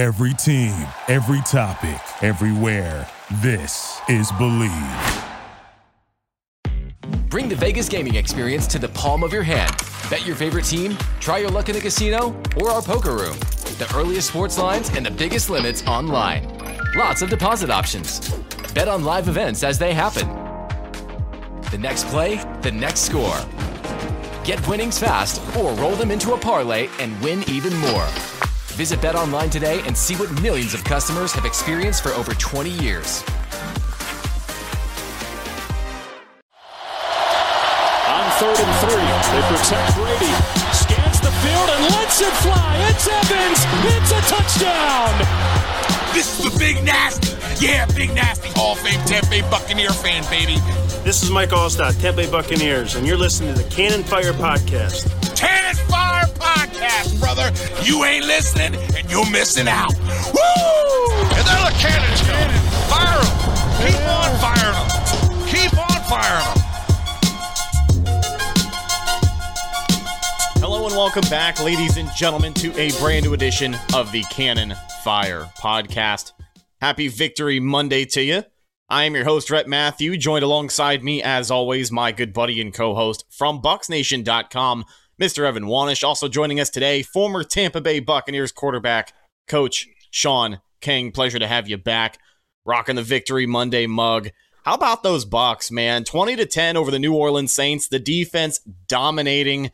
Every team, every topic, everywhere. This is Believe. Bring the Vegas gaming experience to the palm of your hand. Bet your favorite team, try your luck in the casino, or our poker room. The earliest sports lines and the biggest limits online. Lots of deposit options. Bet on live events as they happen. The next play, the next score. Get winnings fast or roll them into a parlay and win even more. Visit BetOnline today and see what millions of customers have experienced for over 20 years. On third and three, they protect Brady. Scans the field and lets it fly. It's Evans. It's a touchdown. This is the Big Nasty. Yeah, Big Nasty. Hall of Fame Tampa Bay Buccaneer fan, baby. This is Mike Alstott, Tampa Bay Buccaneers, and you're listening to the Cannon Fire Podcast. Cannon Fire Podcast, brother. You ain't listening, and you're missing out. Woo! And there the cannons go. Fire them. Keep on firing them. Keep on firing them. Hello and welcome back, ladies and gentlemen, to a brand new edition of the Cannon Fire Podcast. Happy Victory Monday to you. I am your host, Rhett Matthew, joined alongside me, as always, my good buddy and co host from BucksNation.com, Mr. Evan Wanish. Also joining us today, former Tampa Bay Buccaneers quarterback, Coach Sean King. Pleasure to have you back. Rocking the Victory Monday mug. How about those Bucks, man? 20 to 10 over the New Orleans Saints. The defense dominating.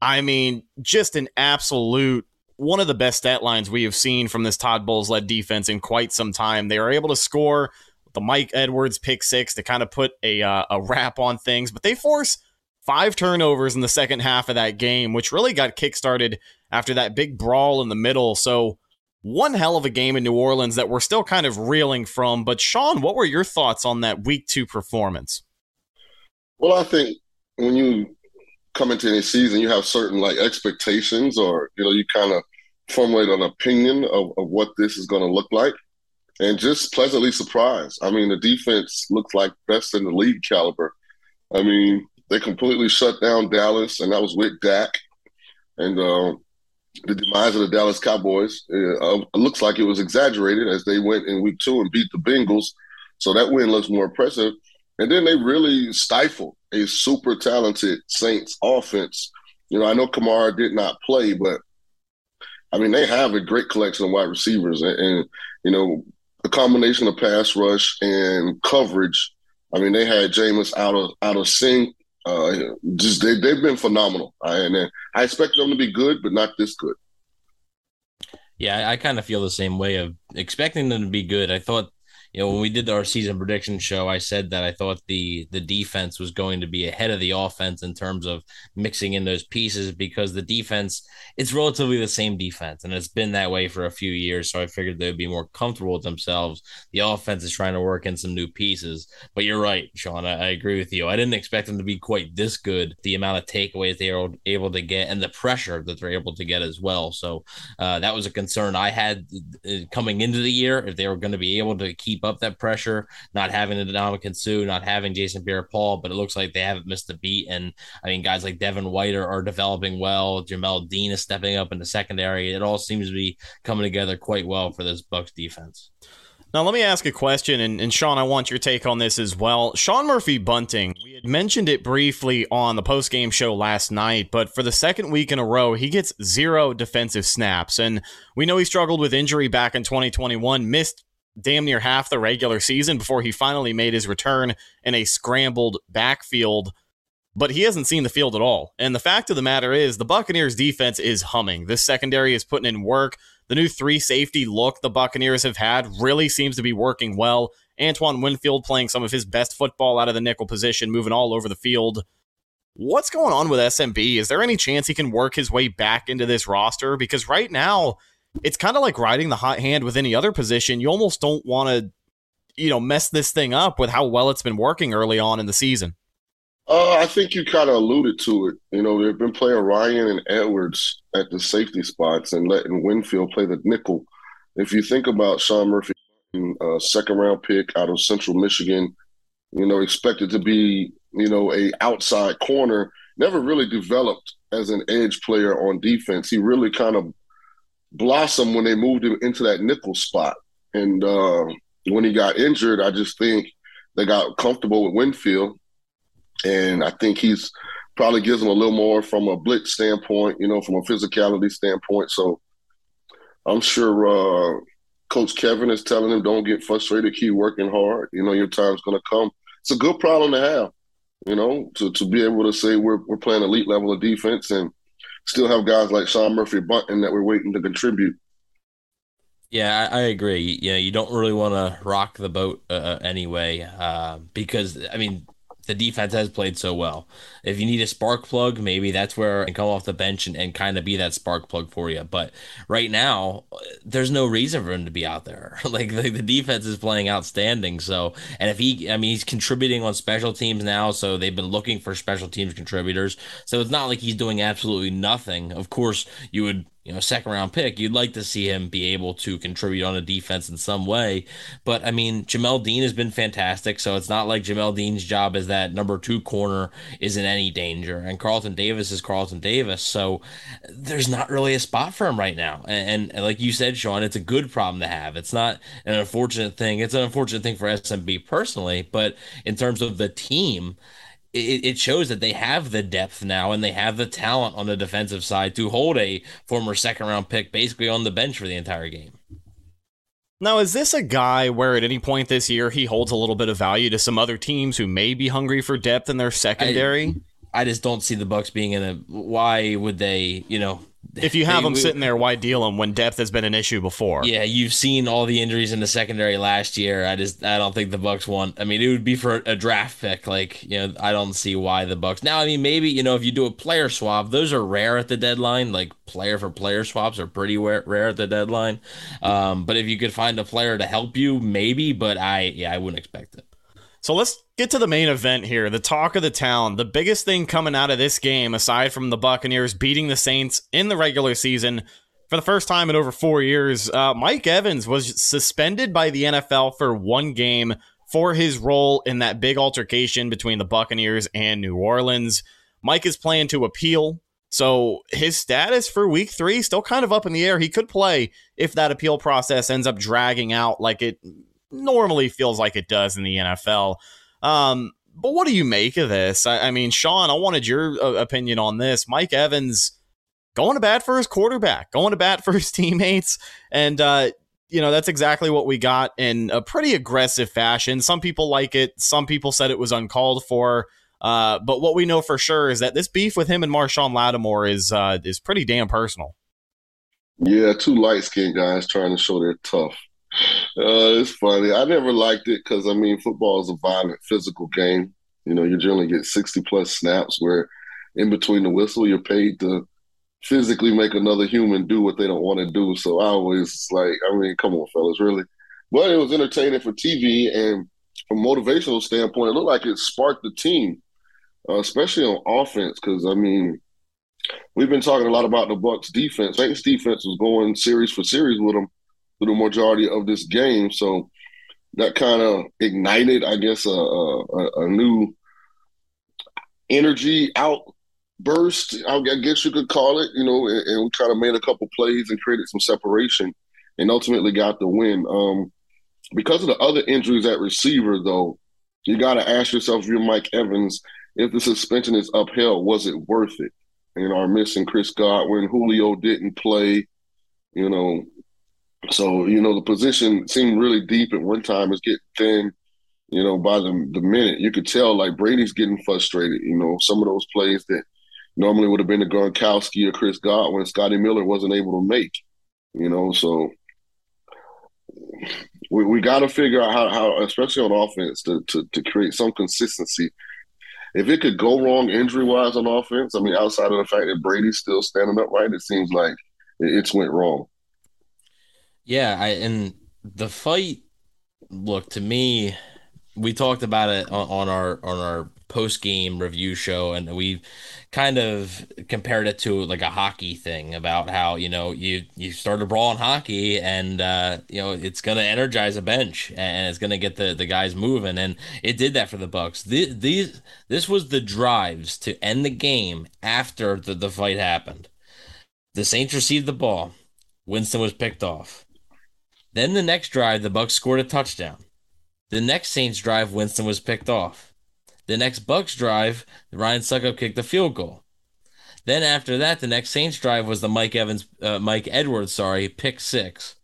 I mean, just an absolute one of the best stat lines we have seen from this Todd Bowles led defense in quite some time. They are able to score the Mike Edwards pick six to kind of put a uh, a wrap on things, but they force five turnovers in the second half of that game, which really got kickstarted after that big brawl in the middle. So one hell of a game in New Orleans that we're still kind of reeling from. But Sean, what were your thoughts on that week two performance? Well, I think when you come into any season, you have certain like expectations, or you know, you kind of formulate an opinion of, of what this is going to look like and just pleasantly surprised. I mean, the defense looks like best in the league caliber. I mean, they completely shut down Dallas, and that was with Dak. And uh, the demise of the Dallas Cowboys uh, looks like it was exaggerated as they went in week two and beat the Bengals. So that win looks more impressive. And then they really stifled a super talented Saints offense. You know, I know Kamara did not play, but I mean, they have a great collection of wide receivers. And, and you know, a combination of pass rush and coverage. I mean, they had Jameis out of out of sync. Uh, just they they've been phenomenal, and I expected them to be good, but not this good. Yeah, I, I kind of feel the same way of expecting them to be good. I thought you know, when we did our season prediction show, I said that I thought the the defense was going to be ahead of the offense in terms of mixing in those pieces because the defense it's relatively the same defense and it's been that way for a few years. So I figured they'd be more comfortable with themselves. The offense is trying to work in some new pieces. But you're right, Sean. I, I agree with you. I didn't expect them to be quite this good. The amount of takeaways they were able to get and the pressure that they're able to get as well. So uh, that was a concern I had uh, coming into the year if they were going to be able to keep keep up that pressure, not having the Ndamukong Suh, not having Jason Pierre Paul, but it looks like they haven't missed a beat. And I mean, guys like Devin White are, are developing well. Jamel Dean is stepping up in the secondary. It all seems to be coming together quite well for this Bucks defense. Now, let me ask a question, and, and, Sean, I want your take on this as well. Sean Murphy Bunting, we had mentioned it briefly on the post-game show last night, but for the second week in a row, he gets zero defensive snaps. And we know he struggled with injury back in 2021, missed damn near half the regular season before he finally made his return in a scrambled backfield. But he hasn't seen the field at all. And the fact of the matter is, the Buccaneers defense is humming. This secondary is putting in work. The new three safety look the Buccaneers have had really seems to be working well. Antoine Winfield playing some of his best football out of the nickel position, moving all over the field. What's going on with SMB? Is there any chance he can work his way back into this roster? Because right now, it's kind of like riding the hot hand with any other position. You almost don't want to, you know, mess this thing up with how well it's been working early on in the season. Uh, I think you kind of alluded to it. You know, they've been playing Ryan and Edwards at the safety spots and letting Winfield play the nickel. If you think about Sean Murphy, uh, second round pick out of Central Michigan, you know, expected to be, you know, a outside corner, never really developed as an edge player on defense. He really kind of blossom when they moved him into that nickel spot. And uh, when he got injured, I just think they got comfortable with Winfield, and I think he's probably gives him a little more from a blitz standpoint, you know, from a physicality standpoint. So I'm sure uh, Coach Kevin is telling him, don't get frustrated, keep working hard. You know, your time's going to come. It's a good problem to have, you know, to, to be able to say we're, we're playing elite level of defense and still have guys like Sean Murphy Bunting that we're waiting to contribute. Yeah, I, I agree. Know, you don't really want to rock the boat uh, uh, anyway, uh, because I mean, the defense has played so well. If you need a spark plug, maybe that's where and come off the bench and, and kind of be that spark plug for you. But right now, there's no reason for him to be out there. like the, the defense is playing outstanding. So, and if he, I mean, he's contributing on special teams now. So they've been looking for special teams contributors. So it's not like he's doing absolutely nothing. Of course, you would you know, second round pick, you'd like to see him be able to contribute on a defense in some way. But I mean, Jamel Dean has been fantastic, so it's not like Jamel Dean's job as that number two corner is in any danger. And Carlton Davis is Carlton Davis, so there's not really a spot for him right now. And, and like you said, Sean, it's a good problem to have. It's not an unfortunate thing. It's an unfortunate thing for SMB personally, but in terms of the team, it, it shows that they have the depth now and they have the talent on the defensive side to hold a former second round pick basically on the bench for the entire game. Now, is this a guy where at any point this year he holds a little bit of value to some other teams who may be hungry for depth in their secondary? I, I just don't see the Bucks being in a. Why would they? You know, if you have them sitting there, why deal them when depth has been an issue before? Yeah, you've seen all the injuries in the secondary last year. I just I don't think the Bucks want. I mean, it would be for a draft pick. Like you know, I don't see why the Bucks. Now, I mean, maybe you know if you do a player swap, those are rare at the deadline. Like player for player swaps are pretty rare at the deadline. Um, but if you could find a player to help you, maybe. But I yeah, I wouldn't expect it. So let's get to the main event here. The talk of the town. The biggest thing coming out of this game, aside from the Buccaneers beating the Saints in the regular season for the first time in over four years, uh, Mike Evans was suspended by the NFL for one game for his role in that big altercation between the Buccaneers and New Orleans. Mike is planning to appeal. So his status for week three still kind of up in the air. He could play if that appeal process ends up dragging out like it normally feels like it does in the NFL. Um, but what do you make of this? I, I mean, Sean, I wanted your uh, opinion on this. Mike Evans going to bat for his quarterback, going to bat for his teammates, and uh, you know that's exactly what we got in a pretty aggressive fashion. Some people like it. Some people said it was uncalled for. Uh, but what we know for sure is that this beef with him and Marshon Lattimore is uh, is pretty damn personal. Yeah, two light skinned guys trying to show they're tough. Uh, it's funny. I never liked it because I mean, football is a violent, physical game. You know, you generally get sixty plus snaps where, in between the whistle, you're paid to physically make another human do what they don't want to do. So I always like, I mean, come on, fellas, really. But it was entertaining for TV and from motivational standpoint, it looked like it sparked the team, uh, especially on offense. Because I mean, we've been talking a lot about the Bucks defense. Saints defense was going series for series with them the majority of this game. So that kind of ignited, I guess, a, a, a new energy outburst. I guess you could call it. You know, and, and we kind of made a couple plays and created some separation, and ultimately got the win. Um, because of the other injuries at receiver, though, you got to ask yourself, if you're Mike Evans, if the suspension is upheld, was it worth it? Know, are missing Chris Godwin, Julio didn't play. You know, so, you know, the position seemed really deep at one time. It's getting thin, you know, by the, the minute. You could tell, like, Brady's getting frustrated. You know, some of those plays that normally would have been to Gronkowski or Chris Godwin, Scotty Miller wasn't able to make, you know, so we, we got to figure out how, how, especially on offense, to, to, to create some consistency. If it could go wrong injury wise on offense, I mean, outside of the fact that Brady's still standing upright, it seems like it's went wrong. Yeah, I and the fight look to me we talked about it on, on our on our post game review show and we kind of compared it to like a hockey thing about how you know you you start a brawl in hockey and uh, you know it's gonna energize a bench and it's gonna get the the guys moving and it did that for the bucks. These this was the drives to end the game after the, the fight happened. The saints received the ball. Winston was picked off. Then the next drive, the Bucks scored a touchdown. The next Saints drive, Winston was picked off. The next Bucks drive, Ryan Succop kicked a field goal. Then after that, the next Saints drive was the Mike Evans, uh, Mike Edwards, sorry, pick six.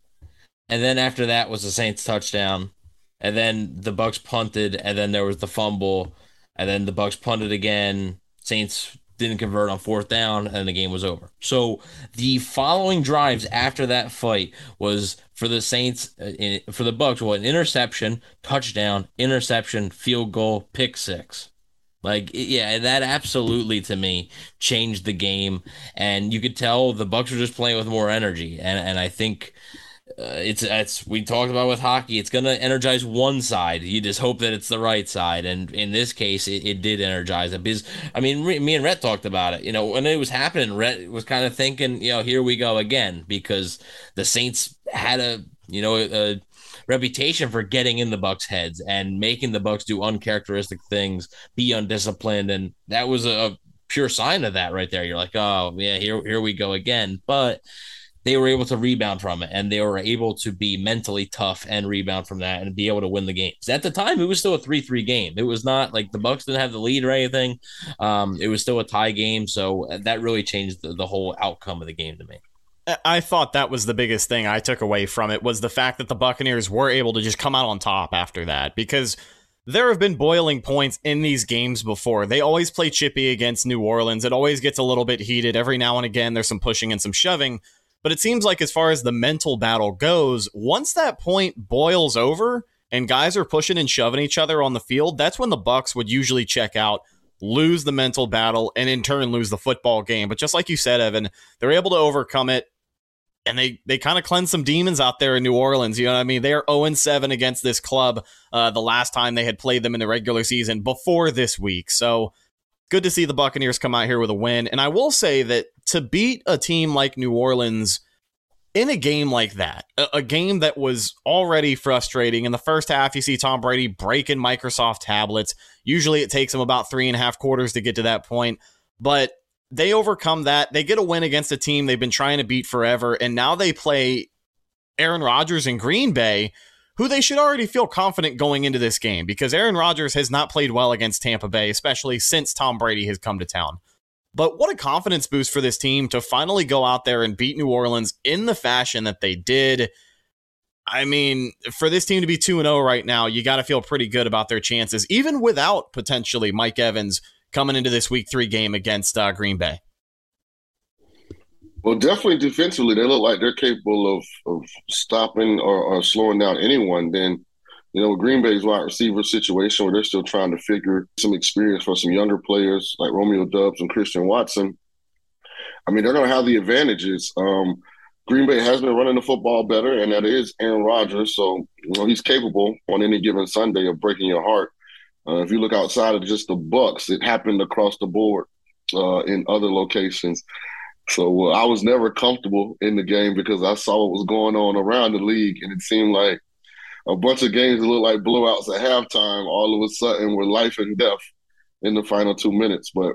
And then after that was the Saints touchdown. And then the Bucks punted, and then there was the fumble, and then the Bucks punted again. Saints didn't convert on fourth down, and the game was over. So the following drives after that fight was for the Saints, uh, for the Bucks, well, an interception, touchdown, interception, field goal, pick six. Like yeah, that absolutely to me changed the game, and you could tell the Bucks were just playing with more energy, and and I think uh, it's it's we talked about with hockey. It's gonna energize one side. You just hope that it's the right side, and in this case, it, it did energize it. Because I mean, me and Rhett talked about it. You know, when it was happening, Rhett was kind of thinking, you know, here we go again, because the Saints had a you know a reputation for getting in the Bucks' heads and making the Bucks do uncharacteristic things, be undisciplined, and that was a, pure sign of that right there. You're like, oh yeah, here here we go again. But they were able to rebound from it and they were able to be mentally tough and rebound from that and be able to win the games. At the time, it was still a 3-3 game. It was not like the Bucks didn't have the lead or anything. Um, it was still a tie game, so that really changed the, the whole outcome of the game to me. I thought that was the biggest thing I took away from it was the fact that the Buccaneers were able to just come out on top after that because there have been boiling points in these games before. They always play chippy against New Orleans. It always gets a little bit heated. Every now and again, there's some pushing and some shoving. But it seems like, as far as the mental battle goes, once that point boils over and guys are pushing and shoving each other on the field, that's when the Bucks would usually check out, lose the mental battle, and in turn lose the football game. But just like you said, Evan, they're able to overcome it and they they kind of cleanse some demons out there in New Orleans. You know what I mean? They are 0 7 against this club uh, the last time they had played them in the regular season before this week. So good to see the Buccaneers come out here with a win. And I will say that to beat a team like New Orleans in a game like that, a, a game that was already frustrating in the first half, you see Tom Brady breaking Microsoft tablets. Usually it takes them about three and a half quarters to get to that point. But they overcome that. They get a win against a team they've been trying to beat forever, and now they play Aaron Rodgers in Green Bay, who they should already feel confident going into this game because Aaron Rodgers has not played well against Tampa Bay, especially since Tom Brady has come to town. But what a confidence boost for this team to finally go out there and beat New Orleans in the fashion that they did. I mean, for this team to be 2 0 right now, you got to feel pretty good about their chances, even without potentially Mike Evans coming into this week three game against uh, Green Bay? Well, definitely defensively, they look like they're capable of, of stopping or, or slowing down anyone. Then, you know, Green Bay's wide receiver situation where they're still trying to figure some experience for some younger players like Romeo Doubs and Christian Watson. I mean, they're going to have the advantages. Um, Green Bay has been running the football better, and that is Aaron Rodgers. So, you know, he's capable on any given Sunday of breaking your heart. Uh, if you look outside of just the Bucks, it happened across the board uh, in other locations. So uh, I was never comfortable in the game because I saw what was going on around the league, and it seemed like a bunch of games that look like blowouts at halftime all of a sudden were life and death in the final two minutes. But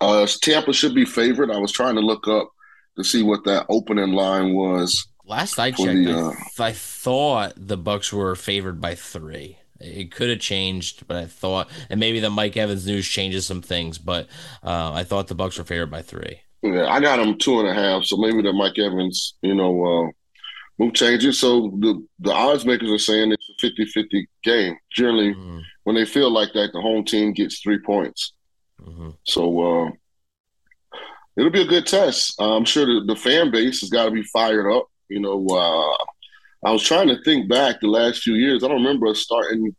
uh, Tampa should be favored. I was trying to look up to see what that opening line was. Last I checked, the, uh, I, I thought the Bucks were favored by three. It could have changed, but I thought, and maybe the Mike Evans news changes some things, but uh, I thought the Bucks were favored by three. Yeah, I got them two and a half, so maybe the Mike Evans, you know, move changes. So the the odds makers are saying it's a 50-50 game. Generally, mm-hmm. when they feel like that, the home team gets three points. Mm-hmm. So uh, it'll be a good test. I'm sure the, the fan base has got to be fired up. You know, uh, I was trying to think back the last few years. I don't remember us starting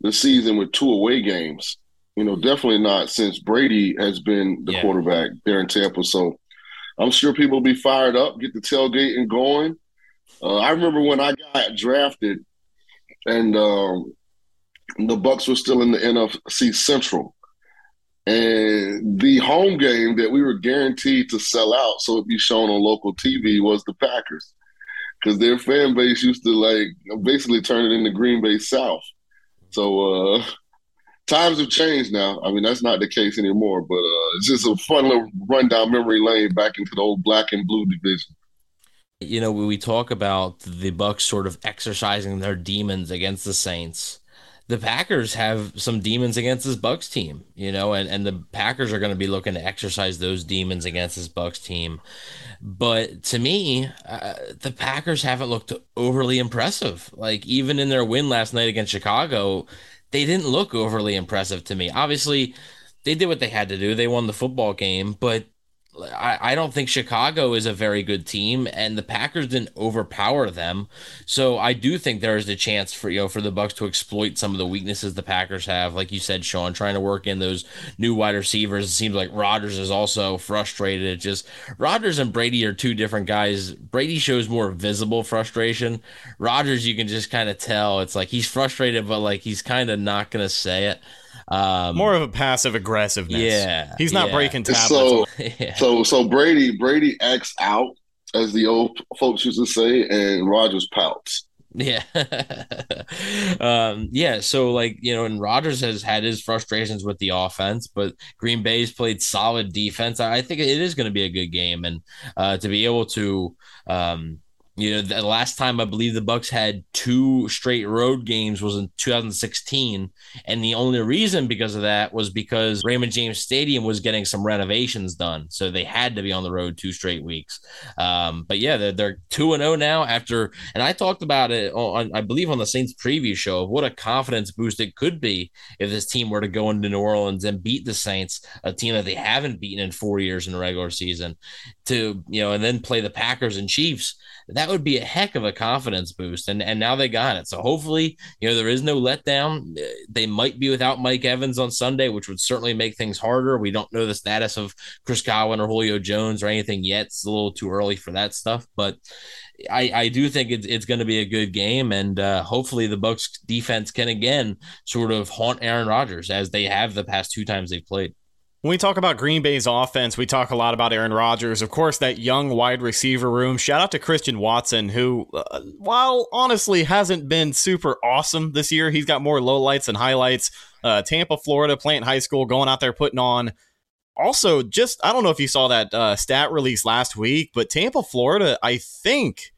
the season with two away games. You know, definitely not since Brady has been the yeah. quarterback there in Tampa. So I'm sure people will be fired up, get the tailgate and going. Uh, I remember when I got drafted, and um, the Bucks were still in the NFC Central, and the home game that we were guaranteed to sell out, so it'd be shown on local TV, was the Packers because their fan base used to like basically turn it into Green Bay South. So uh, times have changed now. I mean, that's not the case anymore. But uh, it's just a fun little run down memory lane back into the old black and blue division. You know, we talk about the Bucks sort of exercising their demons against the Saints the Packers have some demons against this Bucks team, you know, and, and the Packers are going to be looking to exercise those demons against this Bucks team. But to me, uh, the Packers haven't looked overly impressive. Like even in their win last night against Chicago, they didn't look overly impressive to me. Obviously, they did what they had to do. They won the football game, but I, I don't think Chicago is a very good team, and the Packers didn't overpower them. So I do think there is a chance for you know for the Bucks to exploit some of the weaknesses the Packers have, like you said, Sean, trying to work in those new wide receivers. It seems like Rodgers is also frustrated. It just Rodgers and Brady are two different guys. Brady shows more visible frustration. Rodgers, you can just kind of tell. It's like he's frustrated, but like he's kind of not gonna say it. Um, More of a passive aggressiveness. Yeah, he's not yeah. breaking tablets. So, yeah. so, so Brady, Brady acts out, as the old folks used to say, and Rodgers pouts. Yeah. um, yeah. So, like, you know, and Rodgers has had his frustrations with the offense, but Green Bay's played solid defense. I think it is going to be a good game. And uh, to be able to, um, you know, the last time I believe the Bucks had two straight road games was in 2016, and the only reason because of that was because Raymond James Stadium was getting some renovations done, so they had to be on the road two straight weeks. Um, but yeah, they're, they're two and zero oh now after, and I talked about it on, I believe, on the Saints preview show of what a confidence boost it could be if this team were to go into New Orleans and beat the Saints, a team that they haven't beaten in four years in the regular season, to you know, and then play the Packers and Chiefs that would be a heck of a confidence boost. And and now they got it. So hopefully, you know, there is no letdown. They might be without Mike Evans on Sunday, which would certainly make things harder. We don't know the status of Chris Godwin or Julio Jones or anything yet. It's a little too early for that stuff, but I, I do think it's, it's going to be a good game, and uh, hopefully the Bucks defense can again sort of haunt Aaron Rodgers as they have the past two times they've played. When we talk about Green Bay's offense, we talk a lot about Aaron Rodgers. Of course, that young wide receiver room. Shout out to Christian Watson, who, uh, while honestly hasn't been super awesome this year, he's got more lowlights than highlights. Uh, Tampa, Florida, Plant High School, going out there putting on. Also, just I don't know if you saw that uh, stat release last week, but Tampa, Florida, I think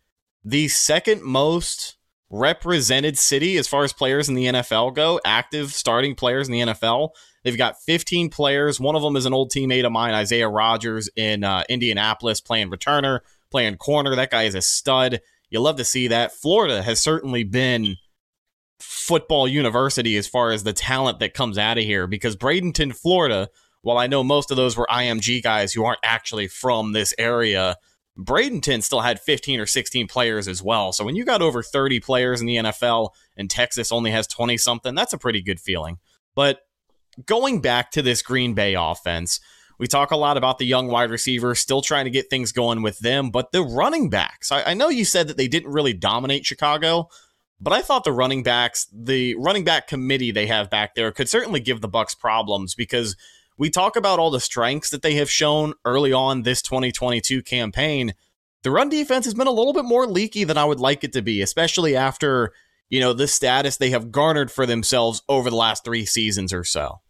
the second most represented city as far as players in the NFL go, active starting players in the NFL. They've got 15 players. One of them is an old teammate of mine, Isaiah Rodgers in uh, Indianapolis, playing returner, playing corner. That guy is a stud. You love to see that. Florida has certainly been football university as far as the talent that comes out of here because Bradenton, Florida, while I know most of those were IMG guys who aren't actually from this area, Bradenton still had 15 or 16 players as well. So when you got over 30 players in the NFL and Texas only has 20 something, that's a pretty good feeling. But going back to this Green Bay offense, we talk a lot about the young wide receivers, still trying to get things going with them, but the running backs. I, I, know you said that they didn't really dominate Chicago, but I thought the running backs, the running back committee they have back there, could certainly give the Bucks problems because we talk about all the strengths that they have shown early on this 2022 campaign. The run defense has been a little bit more leaky than I would like it to be, especially after you know the status they have garnered for themselves over the last three seasons or so.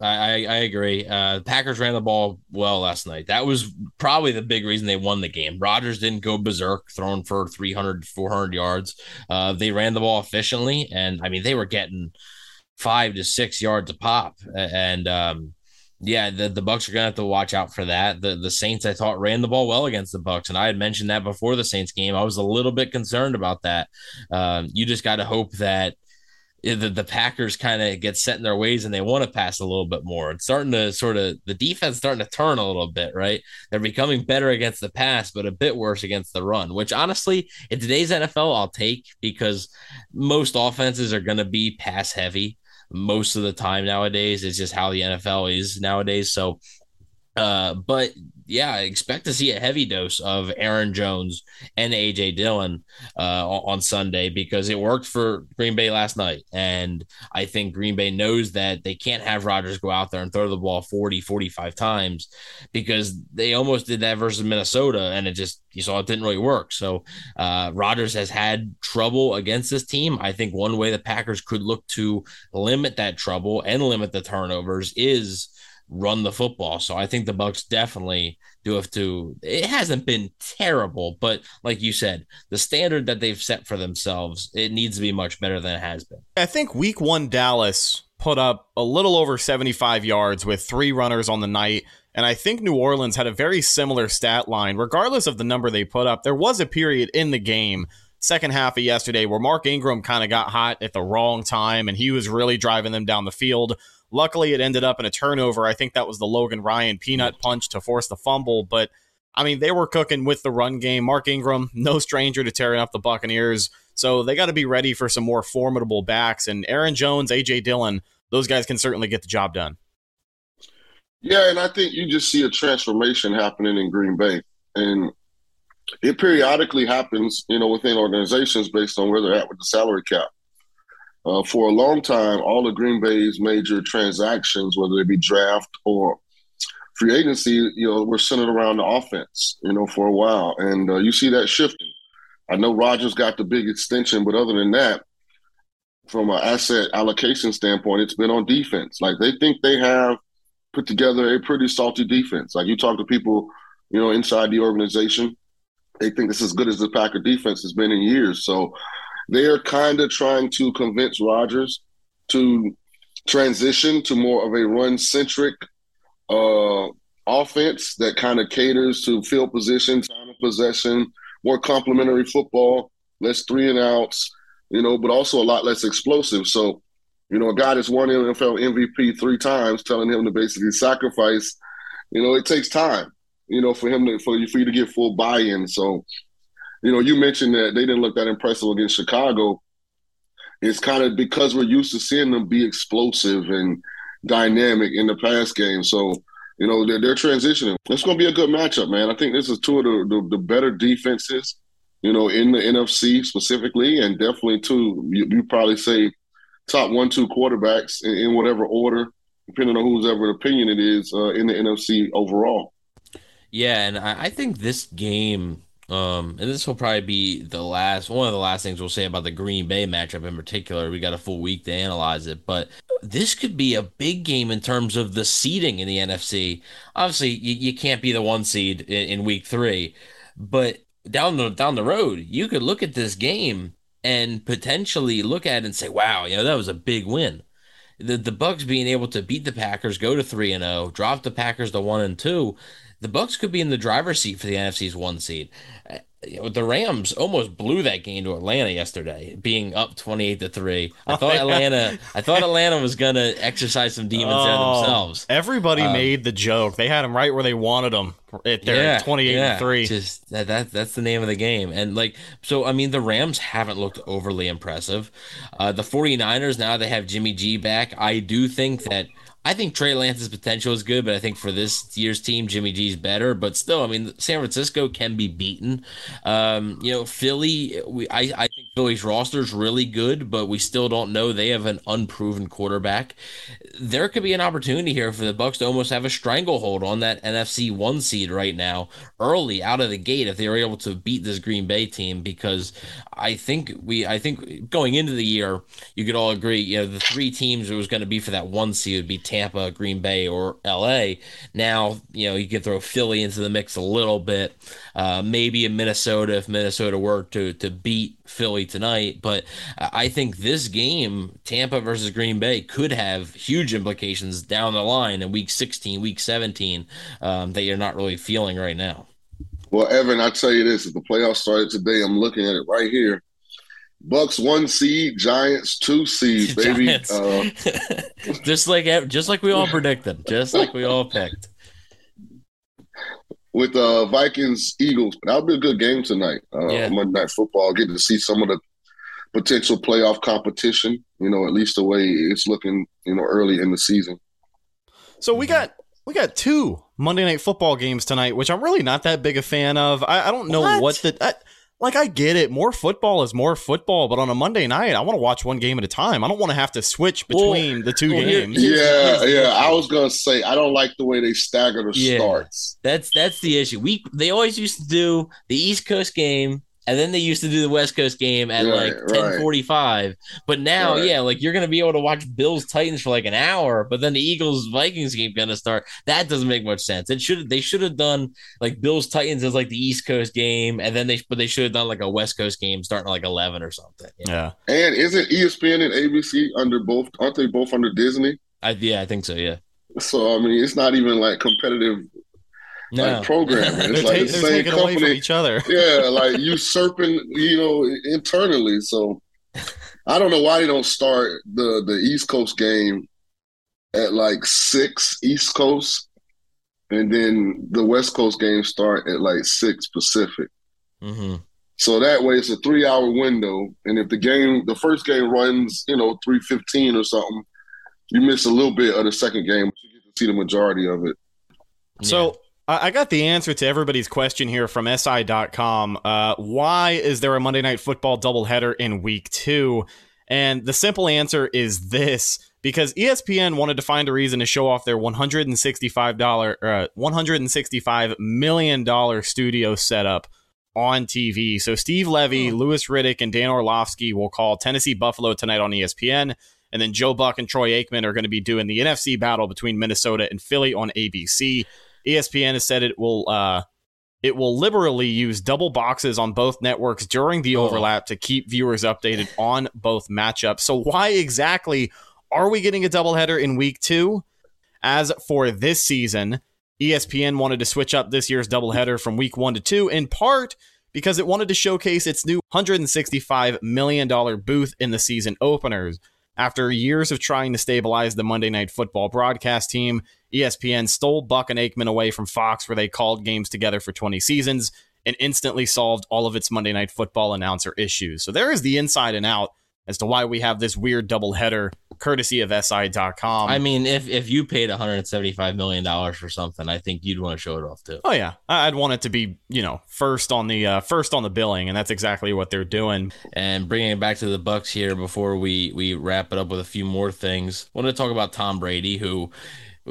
I, I agree. Uh, Packers ran the ball well last night. That was probably the big reason they won the game. Rodgers didn't go berserk, throwing for 300, 400 yards. Uh, they ran the ball efficiently, and I mean, they were getting five to six yards a pop. And um, yeah, the, the Bucs are gonna have to watch out for that. The the Saints, I thought, ran the ball well against the Bucks, and I had mentioned that before the Saints game. I was a little bit concerned about that. Um, you just got to hope that the, the Packers kind of get set in their ways and they want to pass a little bit more. It's starting to sort of the defense starting to turn a little bit, right? They're becoming better against the pass, but a bit worse against the run, which honestly, in today's NFL, I'll take because most offenses are going to be pass heavy most of the time nowadays. It's just how the NFL is nowadays. So uh, but yeah, I expect to see a heavy dose of Aaron Jones and AJ Dillon uh, on Sunday because it worked for Green Bay last night. And I think Green Bay knows that they can't have Rodgers go out there and throw the ball 40, 45 times because they almost did that versus Minnesota and it just, you saw it didn't really work. So uh, Rodgers has had trouble against this team. I think one way the Packers could look to limit that trouble and limit the turnovers is run the football. So I think the Bucks definitely do have to. It hasn't been terrible, but like you said, the standard that they've set for themselves, it needs to be much better than it has been. I think Week One Dallas put up a little over 75 yards with three runners on the night. And I think New Orleans had a very similar stat line, regardless of the number they put up. There was a period in the game second half of yesterday where Mark Ingram kind of got hot at the wrong time and he was really driving them down the field. Luckily, it ended up in a turnover. I think that was the Logan Ryan peanut punch to force the fumble. But I mean, they were cooking with the run game. Mark Ingram, no stranger to tearing up the Buccaneers. So they got to be ready for some more formidable backs. And Aaron Jones, AJ Dillon, those guys can certainly get the job done. Yeah, and I think you just see a transformation happening in Green Bay. And it periodically happens, you know, within organizations based on where they're at with the salary cap. Uh, for a long time, all of Green Bay's major transactions, whether it be draft or free agency, you know, were centered around the offense, you know, for a while. And uh, you see that shifting. I know Rodgers got the big extension, but other than that, from an asset allocation standpoint, it's been on defense. Like they think they have put together a pretty salty defense. Like you talk to people, you know, inside the organization, they think it's as good as the Packer defense has been in years. So they're kind of trying to convince Rodgers to transition to more of a run centric uh, offense that kind of caters to field position, time of possession, more complementary football, less three and outs, you know, but also a lot less explosive. So, you know, a guy that's won NFL MVP three times, telling him to basically sacrifice, you know, it takes time you know, for him to for you for you to get full buy-in. So, you know, you mentioned that they didn't look that impressive against Chicago. It's kind of because we're used to seeing them be explosive and dynamic in the pass game. So, you know, they're, they're transitioning. It's going to be a good matchup, man. I think this is two of the, the, the better defenses, you know, in the NFC specifically, and definitely two. You, you probably say top one, two quarterbacks in, in, whatever order, depending on whose ever opinion it is uh, in the NFC overall. Yeah, and I think this game, um, and this will probably be the last one of the last things we'll say about the Green Bay matchup in particular. We got a full week to analyze it, but this could be a big game in terms of the seeding in the NFC. Obviously, you, you can't be the one seed in, in week three, but down the down the road, you could look at this game and potentially look at it and say, "Wow, you know that was a big win." The the Bucks being able to beat the Packers, go to three and zero, oh, drop the Packers to one and two the Bucks could be in the driver's seat for the NFC's one seed. Uh, the Rams almost blew that game to Atlanta yesterday, being up twenty-eight to three. I thought Atlanta, I thought Atlanta was gonna exercise some demons oh, there themselves. Everybody um, made the joke. They had them right where they wanted them. At their yeah, twenty-eight yeah, and three. Just that, that that's the name of the game. And like, so I mean, the Rams haven't looked overly impressive. Uh, the 49ers now they have Jimmy G back. I do think that I think Trey Lance's potential is good, but I think for this year's team, Jimmy G's better. But still, I mean, San Francisco can be beaten. Um, you know, Philly, we I, I think Philly's roster is really good, but we still don't know. They have an unproven quarterback. There could be an opportunity here for the Bucks to almost have a stranglehold on that NFC one seed right now, early out of the gate, if they were able to beat this Green Bay team. Because I think we, I think going into the year, you could all agree, you know, the three teams it was going to be for that one seed would be. Tampa, Green Bay, or LA. Now, you know, you can throw Philly into the mix a little bit. Uh, maybe in Minnesota if Minnesota were to to beat Philly tonight. But I think this game, Tampa versus Green Bay, could have huge implications down the line in week 16, week 17 um, that you're not really feeling right now. Well, Evan, I tell you this: if the playoffs started today, I'm looking at it right here. Bucks one seed, Giants two seed, baby. Uh, just like just like we all predicted, just like we all picked. With uh, Vikings Eagles, that'll be a good game tonight. Uh, yeah. Monday Night Football. Get to see some of the potential playoff competition. You know, at least the way it's looking. You know, early in the season. So we got we got two Monday Night Football games tonight, which I'm really not that big a fan of. I, I don't know what, what the. I, like I get it, more football is more football, but on a Monday night, I want to watch one game at a time. I don't want to have to switch between well, the two well, games. yeah, yeah. I was gonna say I don't like the way they stagger the yeah, starts. That's that's the issue. We they always used to do the East Coast game and then they used to do the West Coast game at Right, like ten forty five. But now, Right. yeah, like you're gonna be able to watch Bills Titans for like an hour, but then the Eagles Vikings game gonna start. That doesn't make much sense. It should they should have done like Bills Titans as like the East Coast game, and then they but they should have done like a West Coast game starting at like eleven or something. you know? Yeah. And isn't ESPN and ABC under both? Aren't they both under Disney? I, yeah, I think so. Yeah. So I mean, it's not even like competitive No. like programming. They're, It's ta- like the they're same taking company. each other. yeah, like usurping, you know, internally. So I don't know why they don't start the the East Coast game at like six East Coast, and then the West Coast game start at like six Pacific. hmm So that way, it's a three hour window, and if the game, the first game runs, you know, three fifteen or something, you miss a little bit of the second game, but you get to see the majority of it. So I I got the answer to everybody's question here from SI.com. Uh, why is there a Monday Night Football doubleheader in week two? And the simple answer is this because ESPN wanted to find a reason to show off their $165, uh, $165 million studio setup on TV. So Steve Levy, Louis Riddick, and Dan Orlovsky will call Tennessee Buffalo tonight on ESPN. And then Joe Buck and Troy Aikman are going to be doing the NFC battle between Minnesota and Philly on ABC. ESPN has said it will uh, it will liberally use double boxes on both networks during the overlap to keep viewers updated on both matchups. So why exactly are we getting a doubleheader in week two? As for this season, ESPN wanted to switch up this year's doubleheader from week one to two, in part because it wanted to showcase its new $165 million booth in the season openers. After years of trying to stabilize the Monday Night Football broadcast team, ESPN stole Buck and Aikman away from Fox, where they called games together for 20 seasons, and instantly solved all of its Monday Night Football announcer issues. So there is the inside and out as to why we have this weird doubleheader, courtesy of SI.com. I mean, if if you paid 175 million dollars for something, I think you'd want to show it off too. Oh yeah, I'd want it to be you know first on the uh, first on the billing, and that's exactly what they're doing. And bringing it back to the Bucks here before we we wrap it up with a few more things. I Want to talk about Tom Brady, who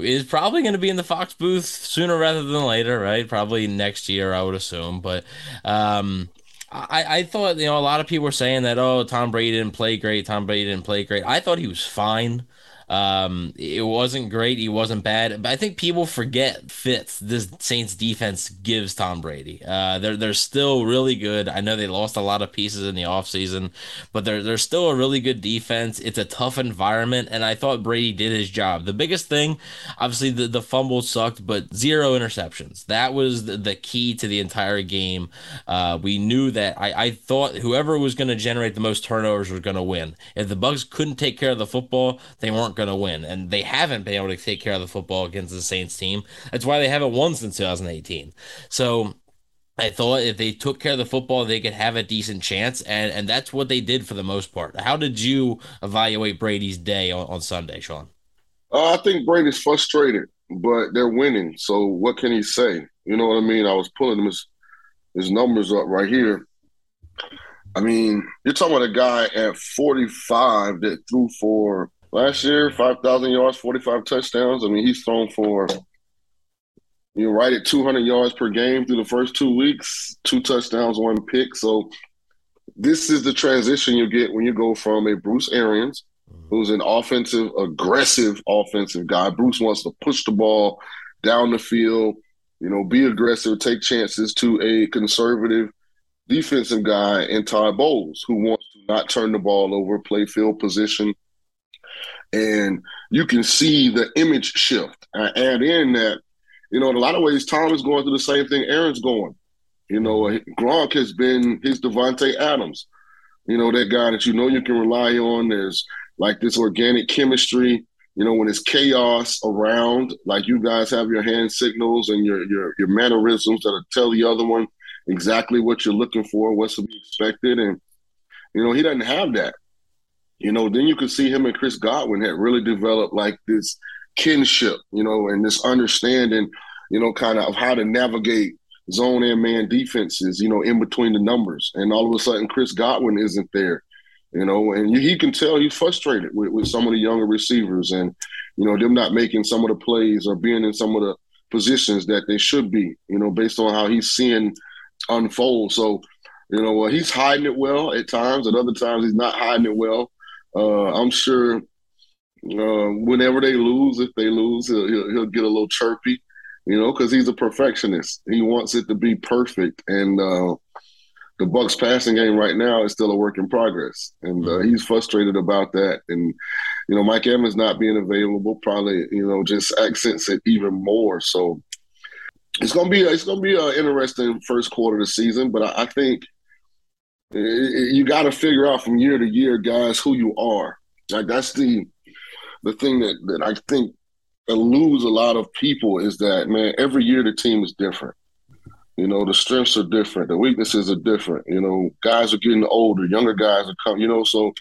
is probably going to be in the Fox booth sooner rather than later, right? Probably next year, I would assume. But um, I I thought you know a lot of people were saying that oh Tom Brady didn't play great, Tom Brady didn't play great. I thought he was fine. Um, it wasn't great. He wasn't bad, but I think people forget fits this Saints defense gives Tom Brady. Uh, they're they're still really good. I know they lost a lot of pieces in the offseason, but they're they're still a really good defense. It's a tough environment, and I thought Brady did his job. The biggest thing, obviously, the the fumble sucked, but zero interceptions. That was the, the key to the entire game. Uh, we knew that. I I thought whoever was going to generate the most turnovers was going to win. If the Bucks couldn't take care of the football, they weren't going to win, and they haven't been able to take care of the football against the Saints team. That's why they haven't won since 2018. So. I thought if they took care of the football, they could have a decent chance, and, and that's what they did for the most part. How did you evaluate Brady's day on, on Sunday, Sean? Uh, I think Brady's frustrated, but they're winning. So what can he say? You know what I mean? I was pulling his his numbers up right here. I mean, you're talking about a guy at 45 that threw for last year 5,000 yards, 45 touchdowns. I mean, he's thrown for you know right at 200 yards per game through the first two weeks, two touchdowns, one pick. So this is the transition you get when you go from a Bruce Arians mm-hmm. who's an offensive, aggressive offensive guy. Bruce wants to push the ball down the field, you know, be aggressive, take chances to a conservative defensive guy in Todd Bowles, who wants to not turn the ball over, play field position. And you can see the image shift. I add in that, you know, in a lot of ways, Tom is going through the same thing Aaron's going. You know, Gronk has been his Davante Adams. You know, that guy that you know you can rely on. There's like this organic chemistry. You know, when it's chaos around, like you guys have your hand signals and your your your mannerisms that are tell the other one exactly what you're looking for, what's to be expected, and you know he doesn't have that. You know, then you could see him and Chris Godwin had really developed like this kinship, you know, and this understanding, you know, kind of how to navigate zone and man defenses, you know, in between the numbers. And all of a sudden, Chris Godwin isn't there, you know, and you, he can tell he's frustrated with, with some of the younger receivers and, you know, them not making some of the plays or being in some of the positions that they should be, you know, based on how he's seeing unfold. So You know, well, he's hiding it well at times, at other times he's not hiding it well. Uh, I'm sure uh, whenever they lose, if they lose, he'll, he'll, he'll get a little chirpy, you know, because he's a perfectionist. He wants it to be perfect, and uh, the Bucks passing game right now is still a work in progress, and uh, mm-hmm. he's frustrated about that. And you know, Mike Evans not being available probably you know just accents it even more. So it's gonna be it's gonna be an interesting first quarter of the season, but I, I think Eh, you got to figure out from year to year, guys, who you are. Like that's the the thing that that I think eludes a lot of people is that man, every year the team is different. You know, the strengths are different, the weaknesses are different. You know, guys are getting older, younger guys are coming. You know, so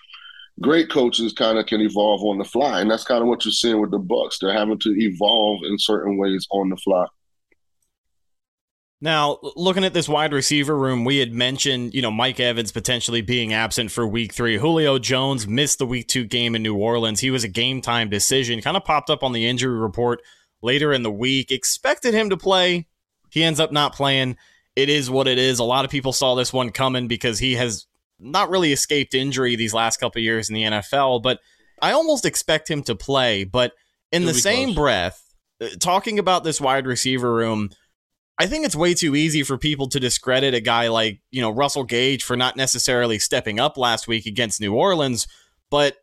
great coaches kind of can evolve on the fly, and that's kind of what you're seeing with the Bucs. They're having to evolve in certain ways on the fly. Now, looking at this wide receiver room, we had mentioned, you know, Mike Evans potentially being absent for week three. Julio Jones missed the week two game in New Orleans. He was a game time decision, kind of popped up on the injury report later in the week. Expected him to play. He ends up not playing. It is what it is. A lot of people saw this one coming because he has not really escaped injury these last couple years in the NFL, but I almost expect him to play. But in He'll the same close. breath, uh, talking about this wide receiver room, I think it's way too easy for people to discredit a guy like, you know, Russell Gage for not necessarily stepping up last week against New Orleans, but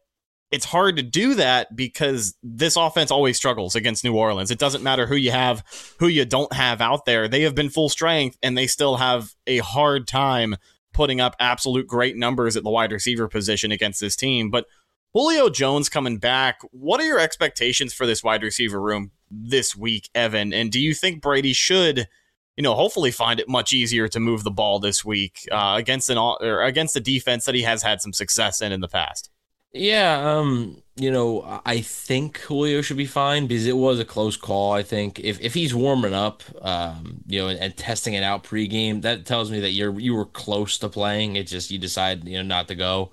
it's hard to do that because this offense always struggles against New Orleans. It doesn't matter who you have, who you don't have out there. They have been full strength and they still have a hard time putting up absolute great numbers at the wide receiver position against this team. But Julio Jones coming back, what are your expectations for this wide receiver room this week, Evan? And do you think Brady should – you know, hopefully find it much easier to move the ball this week uh, against an or against a defense that he has had some success in in the past. Yeah, um, you know, I think Julio should be fine because it was a close call. I think if, if he's warming up, um, you know, and, and testing it out pregame, that tells me that you're you were close to playing. It just you decide you know not to go.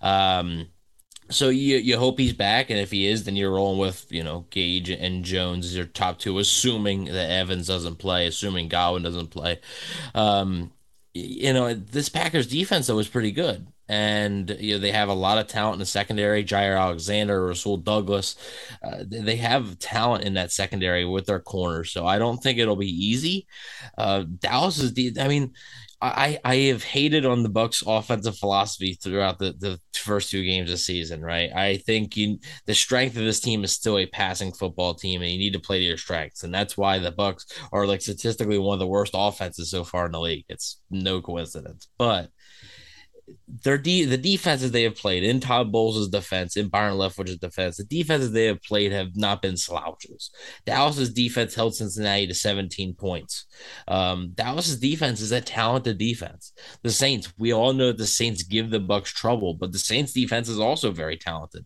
Um, so you you hope he's back, and if he is, then you're rolling with you know Gage and Jones as your top two, assuming that Evans doesn't play, assuming Godwin doesn't play. Um, you know this Packers defense though was pretty good, and you know they have a lot of talent in the secondary. Jaire Alexander, Rasul Douglas, uh, they have talent in that secondary with their corners. So I don't think it'll be easy. Uh, Dallas is the, I mean I, I have hated on the Bucs offensive philosophy throughout the, the first two games of the season, right? I think you, the strength of this team is still a passing football team, and you need to play to your strengths, and that's why the Bucs are like statistically one of the worst offenses so far in the league. It's no coincidence, but their de- the defenses they have played in Todd Bowles' defense, in Byron Leftwich's defense, the defenses they have played have not been slouches. Dallas's defense held Cincinnati to 17 points. Um, Dallas's defense is a talented defense. The Saints, we all know the Saints give the Bucs trouble, but the Saints defense is also very talented.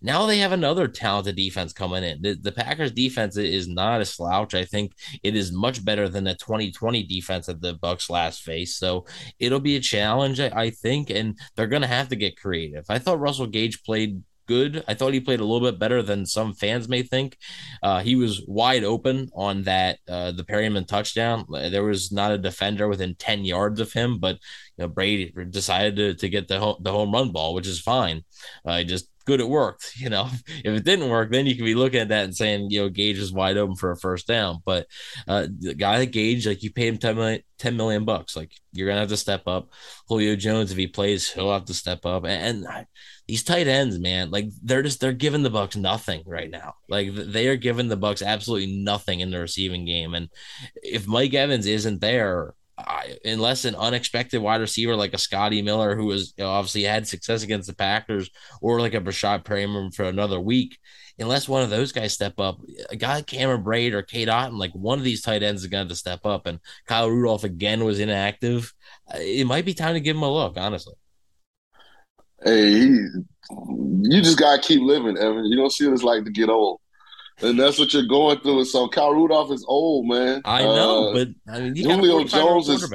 Now they have another talented defense coming in. The, the, Packers defense is not a slouch. I think it is much better than the 2020 defense that the Bucs last faced. So it'll be a challenge, I, I think, and they're going to have to get creative. I thought Russell Gage played good. I thought he played a little bit better than some fans may think. Uh, he was wide open on that uh, the Perriman touchdown. There was not a defender within ten yards of him, but you know, Brady decided to, to get the home, the home run ball, which is fine. Uh, just good it worked. You know, if it didn't work, then you can be looking at that and saying, you know, Gage is wide open for a first down. But uh, the guy like Gage, like you pay him 10 million, 10 million bucks. Like you're gonna have to step up. Julio Jones, if he plays, he'll have to step up. And, and these tight ends, man, like they're just they're giving the Bucs nothing right now. Like they are giving the Bucs absolutely nothing in the receiving game. And if Mike Evans isn't there, I, unless an unexpected wide receiver like a Scotty Miller, who has you know, obviously had success against the Packers, or like a Breshad Perriman for another week, unless one of those guys step up, a guy Cameron Brate or Cade Otton, like one of these tight ends is going to step up. And Kyle Rudolph again was inactive. Uh, it might be time to give him a look, honestly. Hey, he, you just gotta keep living, Evan. You don't see what it's like to get old and that's what you're going through. So Kyle Rudolph is old, man. I know, uh, but I mean, Julio Jones is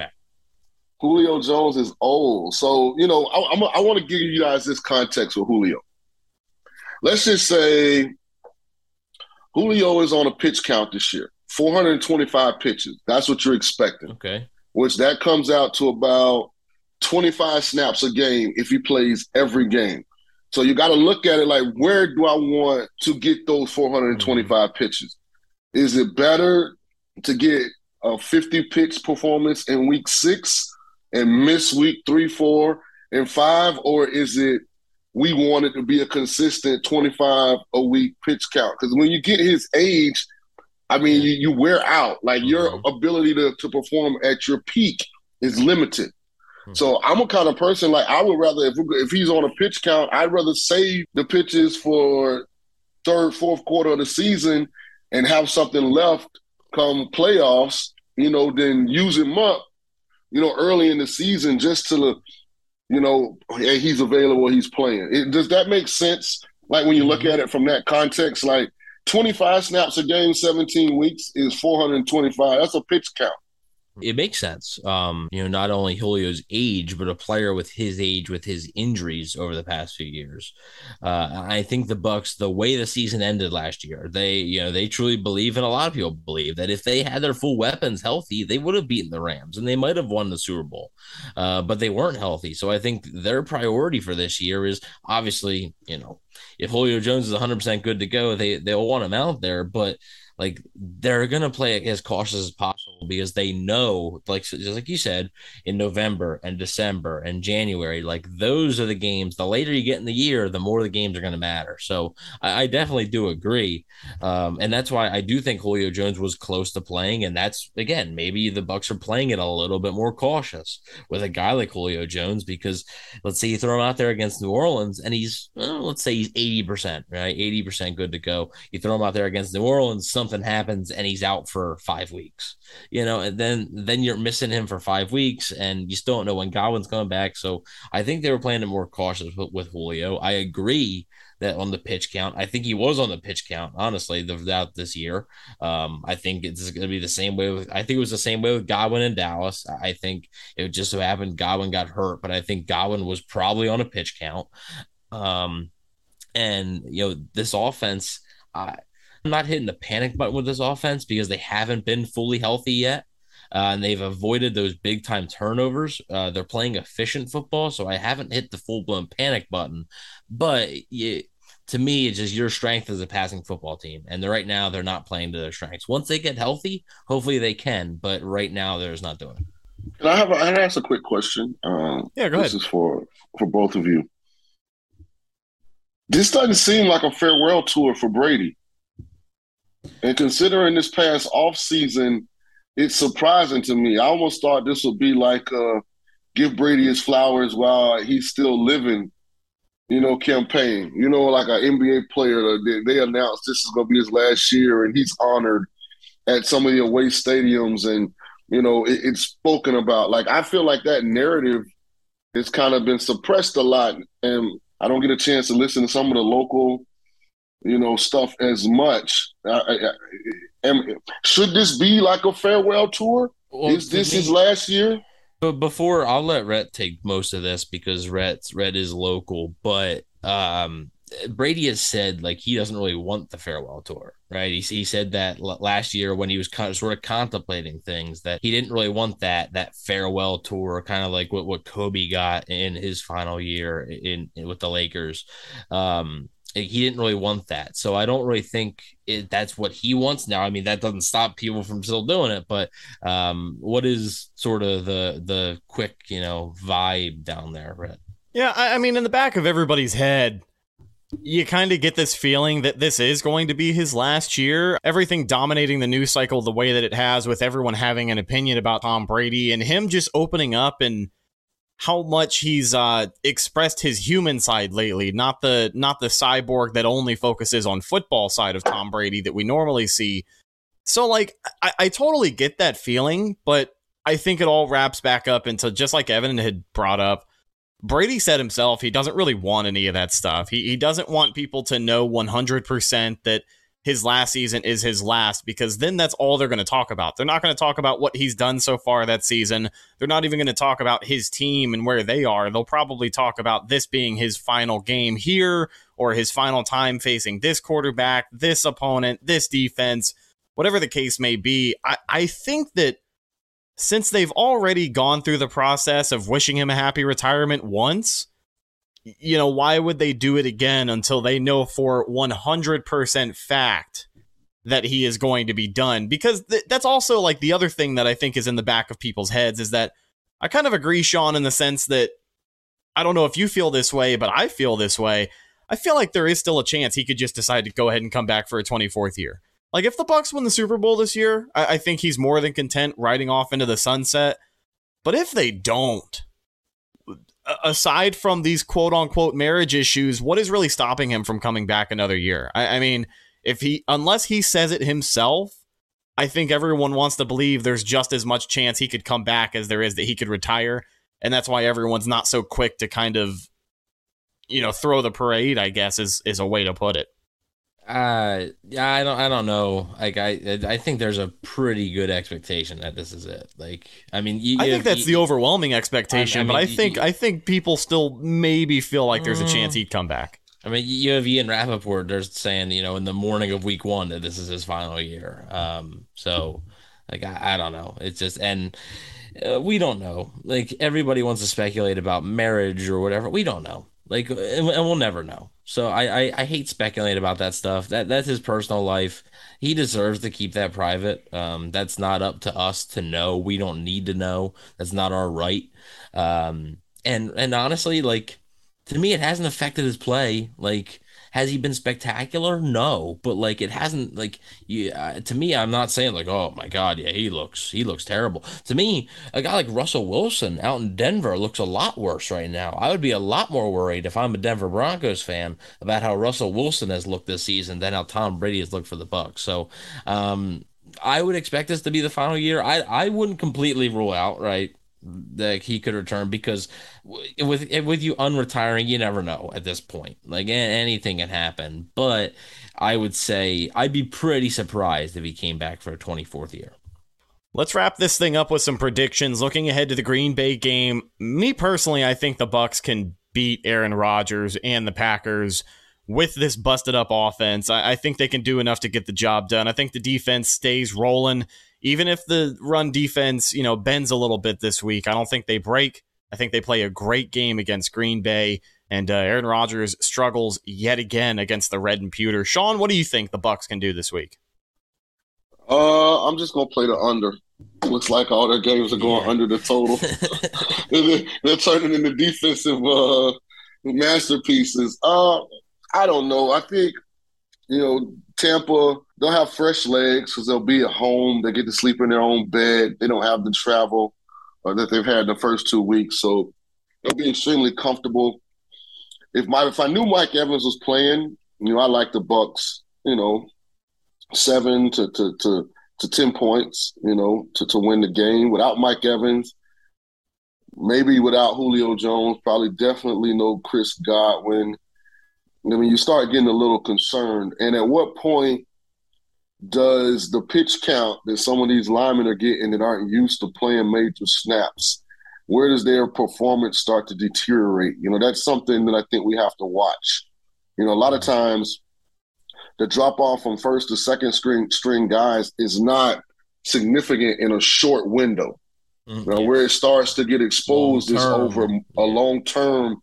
Julio Jones is old. So you know, I, I'm, I want to give you guys this context with Julio. Let's just say Julio is on a pitch count this year, 425 pitches. That's what you're expecting. Okay. Which that comes out to about 25 snaps a game if he plays every game. So you got to look at it like, where do I want to get those 425 mm-hmm. pitches? Is it better to get a 50 pitch performance in week six and miss week three, four, and five? Or is it we want it to be a consistent 25 a week pitch count? Because when you get his age, I mean, you, you wear out. Like mm-hmm. your ability to, to perform at your peak is limited. Mm-hmm. So I'm a kind of person like I would rather if if he's on a pitch count, I'd rather save the pitches for third, fourth quarter of the season and have something left come playoffs, you know, than use him up, you know, early in the season just to, you know, hey, he's available, he's playing. It, does that make sense? Like when you look mm-hmm. at it from that context, like 25 snaps a game, 17 weeks is 425. That's a pitch count. It makes sense. Um, you know, not only Julio's age, but a player with his age, with his injuries over the past few years. Uh, I think the Bucs, the way the season ended last year, they, you know, they truly believe, and a lot of people believe that if they had their full weapons healthy, they would have beaten the Rams and they might have won the Super Bowl. Uh, but they weren't healthy, so I think their priority for this year is obviously, you know, if Julio Jones is 100% good to go, they they'll want him out there, but like they're gonna play as cautious as possible because they know, like just like you said, in November and December and January, like those are the games. The later you get in the year, the more the games are gonna matter. So I, I definitely do agree, um, and that's why I do think Julio Jones was close to playing, and that's again maybe the Bucs are playing it a little bit more cautious with a guy like Julio Jones because let's say you throw him out there against New Orleans and he's well, let's say he's eighty percent right, eighty percent good to go. You throw him out there against New Orleans, some something happens and he's out for five weeks, you know, and then then you're missing him for five weeks and you still don't know when Godwin's coming back. So I think they were playing it more cautious with, with Julio. I agree that on the pitch count. I think he was on the pitch count, honestly, throughout this year. Um, I think it's going to be the same way with, I think it was the same way with Godwin in Dallas. I think it just so happened Godwin got hurt, but I think Godwin was probably on a pitch count. Um, and, you know, this offense, I, not hitting the panic button with this offense because they haven't been fully healthy yet. Uh, and they've avoided those big time turnovers. Uh, they're playing efficient football, so I haven't hit the full blown panic button. But you, to me, it's just your strength as a passing football team, and right now they're not playing to their strengths. Once they get healthy, hopefully they can. But right now, they're just not doing it. Can I have? A, I ask a quick question. Um, yeah, go ahead. This is for for both of you. This doesn't seem like a farewell tour for Brady. And considering this past off season, it's surprising to me. I almost thought this would be like uh, give Brady his flowers while he's still living, you know, campaign. You know, like an NBA player, they, they announced this is going to be his last year, and he's honored at some of the away stadiums, and you know, it, it's spoken about. Like I feel like that narrative has kind of been suppressed a lot, and I don't get a chance to listen to some of the local you know, stuff as much. I, I, should this be like a farewell tour? Well, is this me, his last year? But before I'll let Rhett take most of this because Rhett's Rhett is local, but um, Brady has said like he doesn't really want the farewell tour, right? He, he said that last year when he was of sort of contemplating things that he didn't really want that that farewell tour, kind of like what, what Kobe got in his final year in, in with the Lakers. Um, he didn't really want that. So I don't really think it, that's what he wants now. I mean, that doesn't stop people from still doing it, but um, what is sort of the the quick, you know, vibe down there, Rhett? Yeah, I, I mean, in the back of everybody's head, you kind of get this feeling that this is going to be his last year. Everything dominating the news cycle the way that it has, with everyone having an opinion about Tom Brady and him just opening up and how much he's uh, expressed his human side lately, not the not the cyborg that only focuses on football side of Tom Brady that we normally see. So like I, I totally get that feeling, but I think it all wraps back up into just like Evan had brought up. Brady said himself he doesn't really want any of that stuff. He he doesn't want people to know 100% that his last season is his last because then that's all they're going to talk about. They're not going to talk about what he's done so far that season. They're not even going to talk about his team and where they are. They'll probably talk about this being his final game here or his final time facing this quarterback, this opponent, this defense, whatever the case may be. I, I think that since they've already gone through the process of wishing him a happy retirement once, you know, why would they do it again until they know for 100% fact that he is going to be done? Because th- that's also like the other thing that I think is in the back of people's heads is that I kind of agree, Sean, in the sense that I don't know if you feel this way, but I feel this way. I feel like there is still a chance he could just decide to go ahead and come back for a 24th year. Like if the Bucs win the Super Bowl this year, I, I think he's more than content riding off into the sunset. But if they don't, aside from these quote unquote marriage issues, what is really stopping him from coming back another year? I, I, mean, if he, unless he says it himself, I think everyone wants to believe there's just as much chance he could come back as there is that he could retire. And that's why everyone's not so quick to kind of, you know, throw the parade, I guess, is, is a way to put it. Uh, yeah, I don't, I don't know. Like, I, I think there's a pretty good expectation that this is it. Like, I mean, you, I think that's you, the overwhelming expectation, I, I mean, but I think, you, I think people still maybe feel like there's a chance mm. he'd come back. I mean, you have Ian Rapoport. They're saying, you know, in the morning of week one that this is his final year. Um, so, like, I, I don't know. It's just, and uh, we don't know. Like, everybody wants to speculate about marriage or whatever. We don't know. Like, and, we'll never know. So I, I, I hate speculating about that stuff. That that's his personal life. He deserves to keep that private. Um, that's not up to us to know. We don't need to know. That's not our right. Um, and and honestly, like to me, it hasn't affected his play. Like has he been spectacular? No, but like it hasn't like you uh, to me I'm not saying like oh my god, yeah, he looks he looks terrible. To me, a guy like Russell Wilson out in Denver looks a lot worse right now. I would be a lot more worried if I'm a Denver Broncos fan about how Russell Wilson has looked this season than how Tom Brady has looked for the Bucs. So, um I would expect this to be the final year. I I wouldn't completely rule out, right? That he could return because with eh, with you unretiring, you never know at this point. Like anything can happen. But I would say I'd be pretty surprised if he came back for a 24th year. Let's wrap this thing up with some predictions. Looking ahead to the Green Bay game, me personally, I think the Bucs can beat Aaron Rodgers and the Packers with this busted up offense. I, I think they can do enough to get the job done. I think the defense stays rolling even if the run defense, you know, bends a little bit this week, I don't think they break. I think they play a great game against Green Bay, and uh, Aaron Rodgers struggles yet again against the Red and Pewter. Sean, what do you think the Bucs can do this week? Uh, I'm just gonna play the under. Looks like all their games are going yeah. under the total. they're, they're, turning into defensive uh, masterpieces. Uh, I don't know. I think you know Tampa they'll have fresh legs because they'll be at home. They get to sleep in their own bed. They don't have the travel uh, that they've had the first two weeks, so they'll be extremely comfortable. If my if I knew Mike Evans was playing, you know, I like the Bucs. You know, seven to to to, to ten points. You know, to to win the game without Mike Evans. Maybe without Julio Jones, probably definitely no Chris Godwin. I mean, you start getting a little concerned. And at what point does the pitch count that some of these linemen are getting that aren't used to playing major snaps, where does their performance start to deteriorate? You know, that's something that I think we have to watch. You know, a lot of times the drop off from first to second string string guys is not significant in a short window. Mm-hmm. You know, where it starts to get exposed is over a long term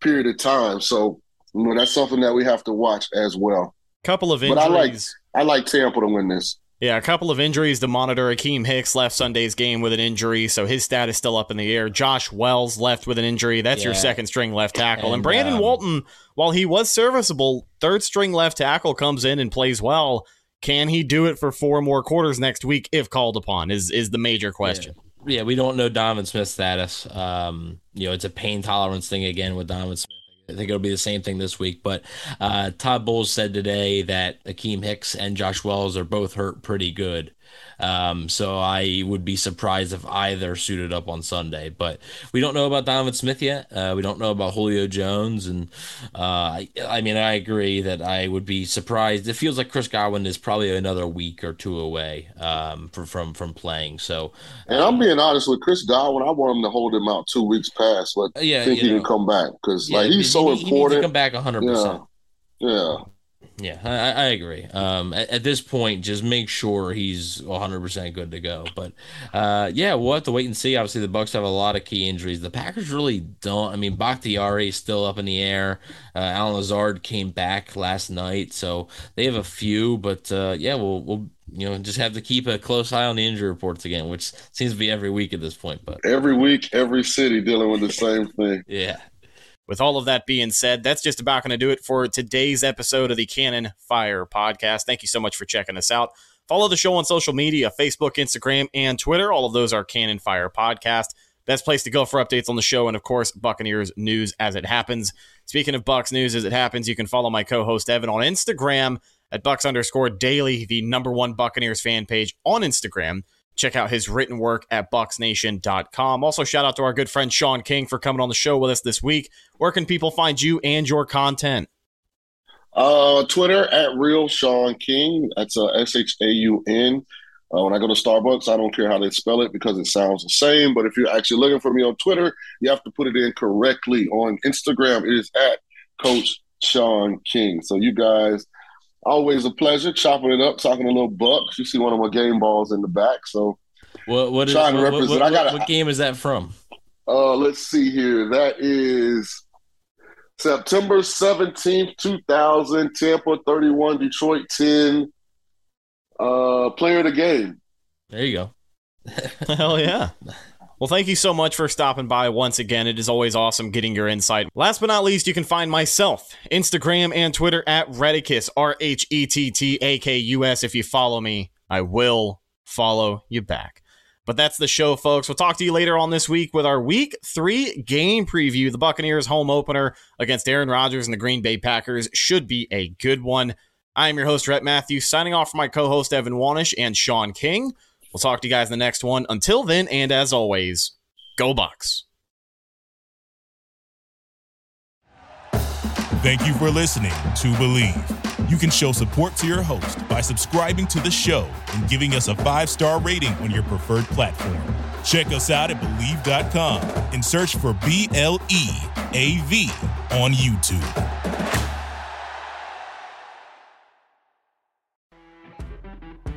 period of time. So, you know, that's something that we have to watch as well. Couple of injuries. But I like I like Tampa to win this. Yeah, a couple of injuries to monitor. Akiem Hicks left Sunday's game with an injury, so his status is still up in the air. Josh Wells left with an injury. That's yeah. your second string left tackle. And, and Brandon um, Walton, while he was serviceable, third string left tackle comes in and plays well. Can he do it for four more quarters next week if called upon? Is is the major question. Yeah, yeah we don't know Donovan Smith's status. Um, you know, it's a pain tolerance thing again with Donovan Smith. I think it'll be the same thing this week. But uh, Todd Bowles said today that Akiem Hicks and Josh Wells are both hurt pretty good. Um, so I would be surprised if either suited up on Sunday. But we don't know about Donovan Smith yet. Uh, we don't know about Julio Jones, and uh, I, I, mean, I agree that I would be surprised. It feels like Chris Godwin is probably another week or two away um, from from from playing. So, and I'm being honest with Chris Godwin. I want him to hold him out two weeks past, but yeah, think he know, can come back because yeah, like he's so he, important. He come back 100. Yeah. percent Yeah. Yeah, I, I agree. Um, at, at, this point, just make sure he's 100% good to go. But uh, yeah, we'll have to wait and see. Obviously, the Bucs have a lot of key injuries. The Packers really don't. I mean, Bakhtiari is still up in the air. Uh, Allen Lazard came back last night, so they have a few. But uh, yeah, we'll we'll you know just have to keep a close eye on the injury reports again, which seems to be every week at this point. But every week, every city dealing with the same thing. yeah. With all of that being said, that's just about going to do it for today's episode of the Cannon Fire podcast. Thank you so much for checking us out. Follow the show on social media Facebook, Instagram, and Twitter. All of those are Cannon Fire Podcast. Best place to go for updates on the show and, of course, Buccaneers news as it happens. Speaking of Bucs news as it happens, you can follow my co host Evan on Instagram at Bucks underscore daily, the number one Buccaneers fan page on Instagram. Check out his written work at bucsnation.com. Also, shout out to our good friend Sean King for coming on the show with us this week. Where can people find you and your content? Uh, Twitter at real Sean King. That's uh, S H A U N. Uh, when I go to Starbucks, I don't care how they spell it because it sounds the same. But if you're actually looking for me on Twitter, you have to put it in correctly. On Instagram, it is at Coach Sean King. So you guys always a pleasure chopping it up, talking a little bucks. You see one of my game balls in the back. So what what is what, what, what, I got what game is that from? Uh, let's see here. That is September 17th, 2000, Tampa 31, Detroit 10. Uh, player of the game. There you go. Hell yeah. Well, thank you so much for stopping by once again. It is always awesome getting your insight. Last but not least, you can find myself, Instagram and Twitter at Rhetticus, R H E T T A K U S. If you follow me, I will follow you back. But that's the show, folks. We'll talk to you later on this week with our week three game preview. The Buccaneers home opener against Aaron Rodgers and the Green Bay Packers should be a good one. I'm your host, Rhett Matthews, signing off for my co host, Evan Wanish and Sean King. We'll talk to you guys in the next one. Until then, and as always, go Bucs. Thank you for listening to Bleav. You can show support to your host by subscribing to the show and giving us a five star rating on your preferred platform. Check us out at Bleav.com and search for B L E A V on YouTube.